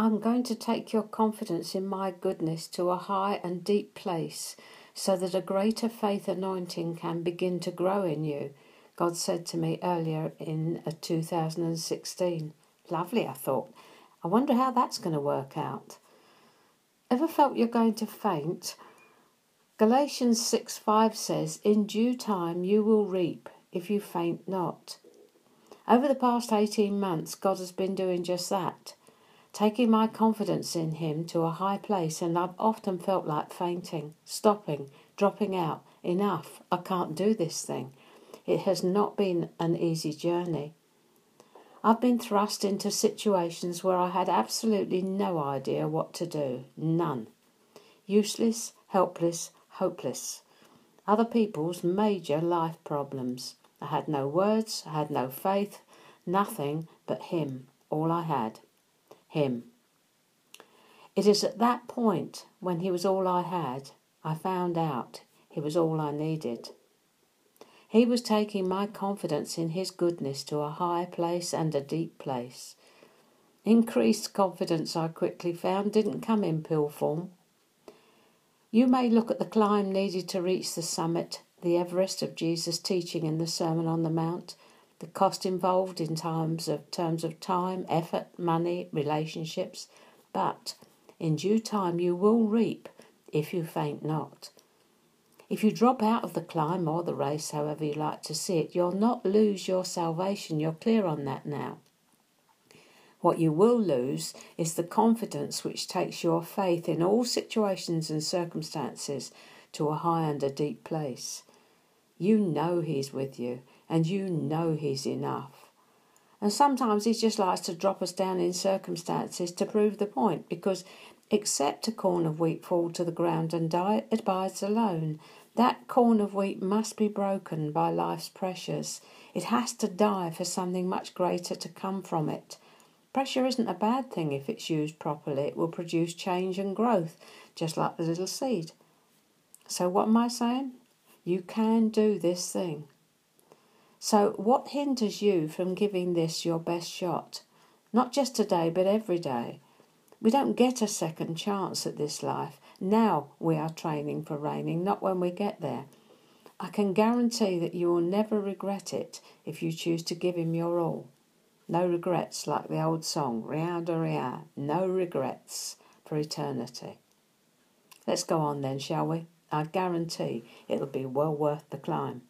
I'm going to take your confidence in my goodness to a high and deep place so that a greater faith anointing can begin to grow in you. God said to me earlier in uh, 2016. Lovely, I thought. I wonder how that's going to work out. Ever felt you're going to faint? Galatians 6 5 says, In due time you will reap if you faint not. Over the past 18 months, God has been doing just that taking my confidence in him to a high place, and I've often felt like fainting, stopping, dropping out. Enough, I can't do this thing. It has not been an easy journey. I've been thrust into situations where I had absolutely no idea what to do. None. Useless, helpless, hopeless. Other people's major life problems. I had no words, I had no faith, nothing but Him, all I had. Him. It is at that point, when He was all I had, I found out He was all I needed. He was taking my confidence in His goodness to a high place and a deep place. Increased confidence, I quickly found, didn't come in pill form. You may look at the climb needed to reach the summit, the Everest of Jesus' teaching in the Sermon on the Mount, the cost involved in terms of terms of time, effort, money, relationships, but in due time you will reap if you faint not. If you drop out of the climb or the race, however you like to see it, you'll not lose your salvation. You're clear on that now. What you will lose is the confidence which takes your faith in all situations and circumstances to a high and a deep place. You know He's with you and you know He's enough. And sometimes He just likes to drop us down in circumstances to prove the point, because except a corn of wheat fall to the ground and die, it abides alone. That corn of wheat must be broken by life's pressures. It has to die for something much greater to come from it. Pressure isn't a bad thing if it's used properly. It will produce change and growth, just like the little seed. So, what am I saying? You can do this thing. So, what hinders you from giving this your best shot? Not just today, but every day. We don't get a second chance at this life. Now we are training for reigning, not when we get there. I can guarantee that you will never regret it if you choose to give him your all. No regrets, like the old song, Rien de rien, no regrets for eternity. Let's go on then, shall we? I guarantee it'll be well worth the climb.